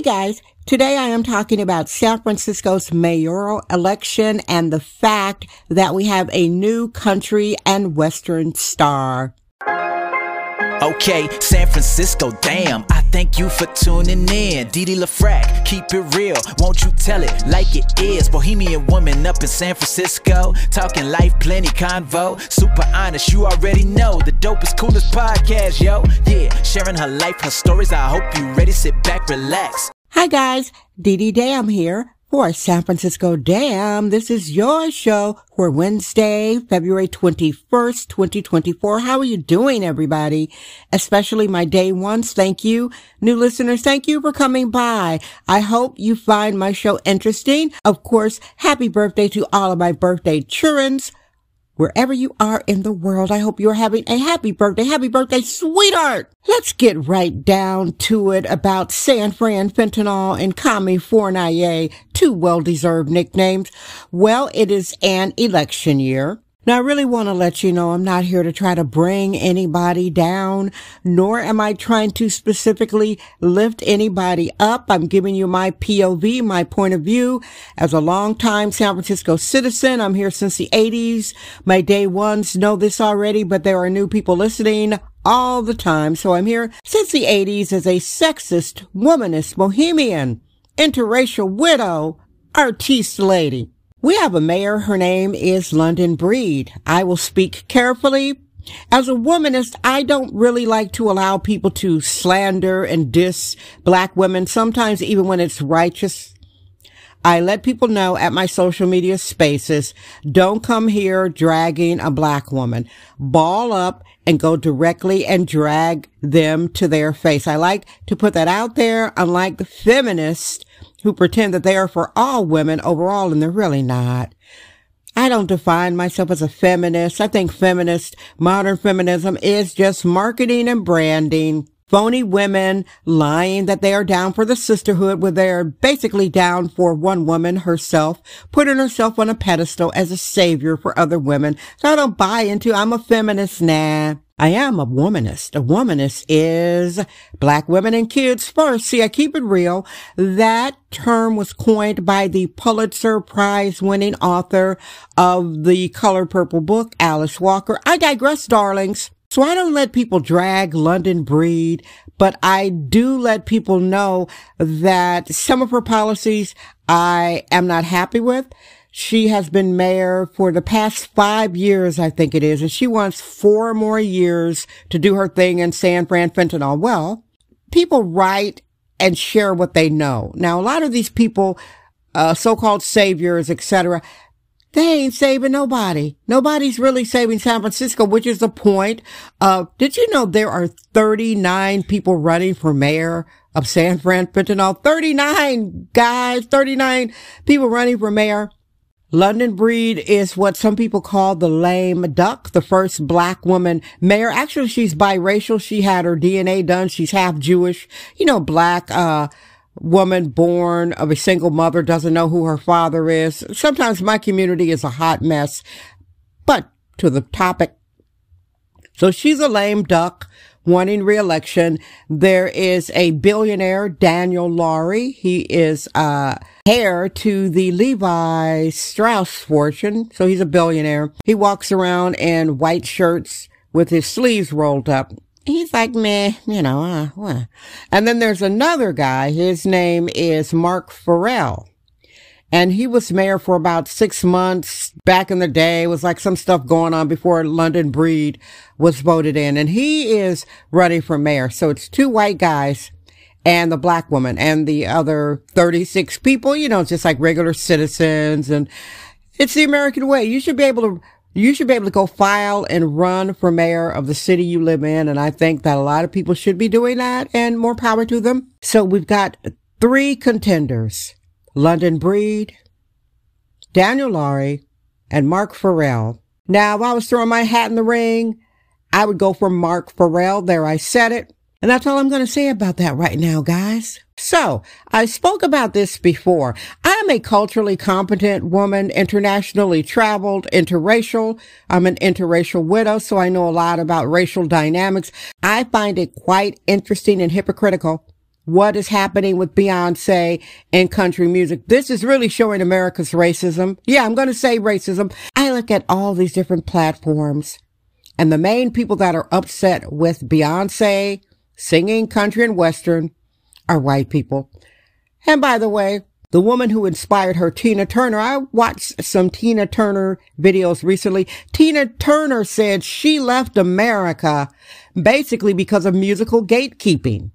Hey guys, today I am talking about San Francisco's mayoral election and the fact that we have a new country and western star. Okay, San Francisco, damn. I thank you for tuning in. Didi LaFrac, keep it real. Won't you tell it like it is? Bohemian woman up in San Francisco. Talking life, plenty convo. Super honest, you already know. The dopest, coolest podcast, yo. Yeah, sharing her life, her stories. I hope you ready. Sit back, relax. Hi guys, Didi Dam here for San Francisco Damn. This is your show for Wednesday, February 21st, 2024. How are you doing, everybody? Especially my day ones. Thank you. New listeners, thank you for coming by. I hope you find my show interesting. Of course, happy birthday to all of my birthday childrens. Wherever you are in the world, I hope you're having a happy birthday. Happy birthday, sweetheart! Let's get right down to it about San Fran Fentanyl and Commiefornia, two well-deserved nicknames. Well, it is an election year. Now, I really want to let you know I'm not here to try to bring anybody down, nor am I trying to specifically lift anybody up. I'm giving you my POV, my point of view. As a longtime San Francisco citizen, I'm here since the 80s. My day ones know this already, but there are new people listening all the time. So I'm here since the 80s as a sexist, womanist, bohemian, interracial widow, artiste lady. We have a mayor. Her name is London Breed. I will speak carefully. As a womanist, I don't really like to allow people to slander and diss black women, sometimes even when it's righteous. I let people know at my social media spaces, don't come here dragging a black woman. Ball up and go directly and drag them to their face. I like to put that out there, unlike the feminists who pretend that they are for all women overall, and they're really not. I don't define myself as a feminist. I think feminist, modern feminism is just marketing and branding. Phony women lying that they are down for the sisterhood when they're basically down for one woman herself, putting herself on a pedestal as a savior for other women. So I don't buy into I'm a feminist, nah. I am a womanist. A womanist is black women and kids first. See, I keep it real. That term was coined by the Pulitzer Prize winning author of the Color Purple book, Alice Walker. I digress, darlings. So I don't let people drag London Breed, but I do let people know that some of her policies I am not happy with. She has been mayor for the past five years, I think it is, and she wants four more years to do her thing in San Fran fentanyl. Well, people write and share what they know. Now, a lot of these people, uh, so-called saviors, etc., they ain't saving nobody. Nobody's really saving San Francisco, which is the point of, did you know there are 39 people running for mayor of San Fran fentanyl? 39 guys, 39 people running for mayor. London Breed is what some people call the lame duck, the first black woman mayor. Actually, she's biracial. She had her DNA done. She's half Jewish. You know, black, uh, woman born of a single mother doesn't know who her father is. Sometimes my community is a hot mess, but to the topic. So she's a lame duck wanting reelection. There is a billionaire, Daniel Lurie. He is, uh, heir to the Levi Strauss fortune. So he's a billionaire. He walks around in white shirts with his sleeves rolled up. He's like, meh, you know, uh. And then there's another guy. His name is Mark Farrell. And he was mayor for about six months back in the day. It was like some stuff going on before London Breed was voted in. And he is running for mayor. So it's two white guys and the black woman and the other 36 people, you know, just like regular citizens. And it's the American way. You should be able to, you should be able to go file and run for mayor of the city you live in. And I think that a lot of people should be doing that and more power to them. So we've got three contenders. London Breed, Daniel Lurie, and Mark Farrell. Now, if I was throwing my hat in the ring, I would go for Mark Farrell. There, I said it. And that's all I'm going to say about that right now, guys. So, I spoke about this before. I'm a culturally competent woman, internationally traveled, interracial. I'm an interracial widow, so I know a lot about racial dynamics. I find it quite interesting and hypocritical what is happening with Beyonce and country music. This is really showing America's racism. Yeah, I'm going to say racism. I look at all these different platforms and the main people that are upset with Beyonce singing country and western are white people. And by the way, the woman who inspired her, Tina Turner, I watched some Tina Turner videos recently. Tina Turner said she left America basically because of musical gatekeeping,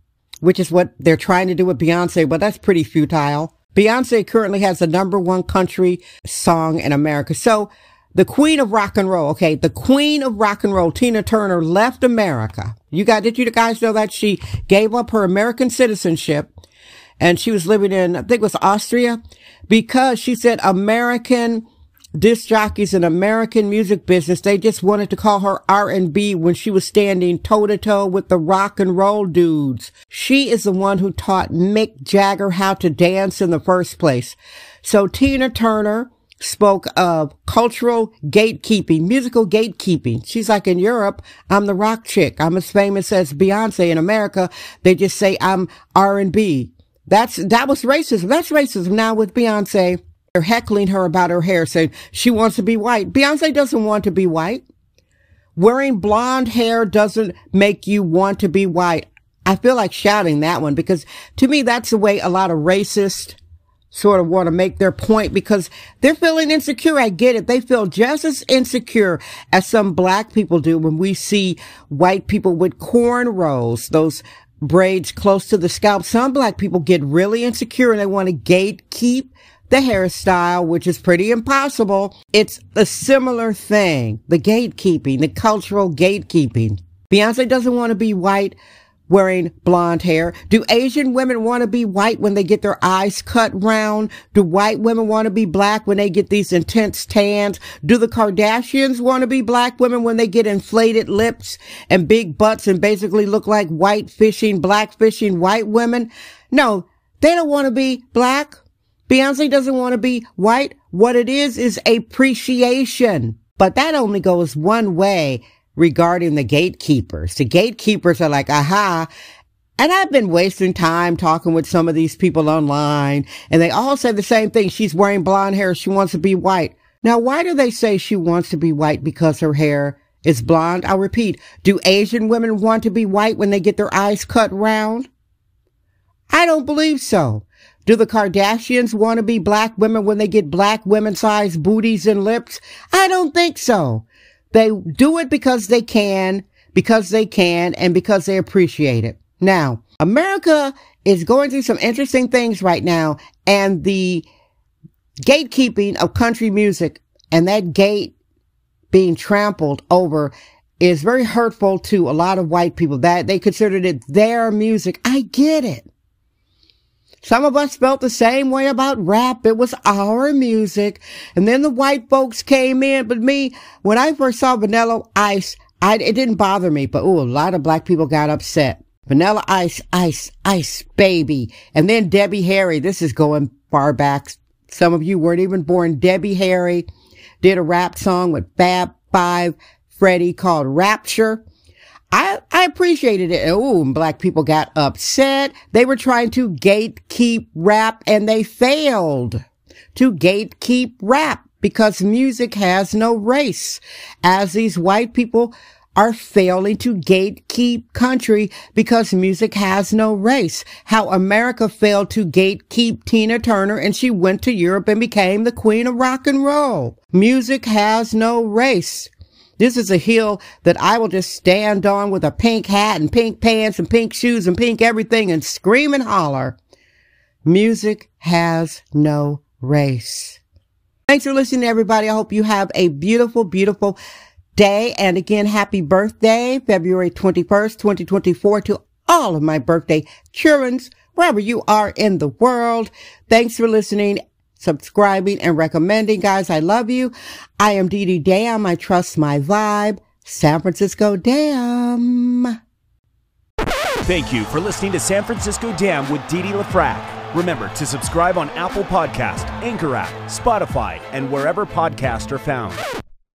which is what they're trying to do with Beyonce, but that's pretty futile. Beyonce currently has the number one country song in America. So the queen of rock and roll, okay, the queen of rock and roll, Tina Turner left America. You guys, did you guys know that she gave up her American citizenship and she was living in, I think it was Austria, because she said American disc jockeys and American music business, they just wanted to call her R&B when she was standing toe to toe with the rock and roll dudes. She is the one who taught Mick Jagger how to dance in the first place. So Tina Turner, spoke of cultural gatekeeping, musical gatekeeping. She's like, in Europe, I'm the rock chick. I'm as famous as Beyonce. In America, they just say I'm R&B. That's, that was racism. That's racism. Now with Beyonce, they're heckling her about her hair, saying she wants to be white. Beyonce doesn't want to be white. Wearing blonde hair doesn't make you want to be white. I feel like shouting that one because to me, that's the way a lot of racist sort of want to make their point because they're feeling insecure. I get it. They feel just as insecure as some black people do when we see white people with cornrows, those braids close to the scalp. Some black people get really insecure and they want to gatekeep the hairstyle, which is pretty impossible. It's a similar thing. The gatekeeping, the cultural gatekeeping. Beyonce doesn't want to be white wearing blonde hair? Do Asian women want to be white when they get their eyes cut round? Do white women want to be black when they get these intense tans? Do the Kardashians want to be black women when they get inflated lips and big butts and basically look like white fishing, black fishing white women? No, they don't want to be black. Beyonce doesn't want to be white. What it is is appreciation. But that only goes one way regarding the gatekeepers. The gatekeepers are like, aha. And I've been wasting time talking with some of these people online and they all say the same thing. She's wearing blonde hair. She wants to be white. Now, why do they say she wants to be white because her hair is blonde? I'll repeat. Do Asian women want to be white when they get their eyes cut round? I don't believe so. Do the Kardashians want to be black women when they get black women sized booties and lips? I don't think so. They do it because they can, because they can, and because they appreciate it. Now, America is going through some interesting things right now, and the gatekeeping of country music and that gate being trampled over is very hurtful to a lot of white people that they considered it their music. I get it. Some of us felt the same way about rap. It was our music. And then the white folks came in. But me, when I first saw Vanilla Ice, I, it didn't bother me. But ooh, a lot of black people got upset. Vanilla Ice, Ice, Ice, baby. And then Debbie Harry. This is going far back. Some of you weren't even born. Debbie Harry did a rap song with Fab Five Freddy called Rapture. I, I appreciated it. Oh, black people got upset. They were trying to gatekeep rap and they failed to gatekeep rap because music has no race. As these white people are failing to gatekeep country because music has no race. How America failed to gatekeep Tina Turner and she went to Europe and became the queen of rock and roll. Music has no race. This is a hill that I will just stand on with a pink hat and pink pants and pink shoes and pink everything and scream and holler. Music has no race. Thanks for listening, everybody. I hope you have a beautiful, beautiful day. And again, happy birthday, February 21st, 2024 to all of my birthday children, wherever you are in the world. Thanks for listening subscribing, and recommending. Guys, I love you. I am Dee Dee Dam. I trust my vibe. San Francisco Damn. Thank you for listening to San Francisco Damn with Dee Dee LaFrac. Remember to subscribe on Apple Podcast, Anchor app, Spotify, and wherever podcasts are found.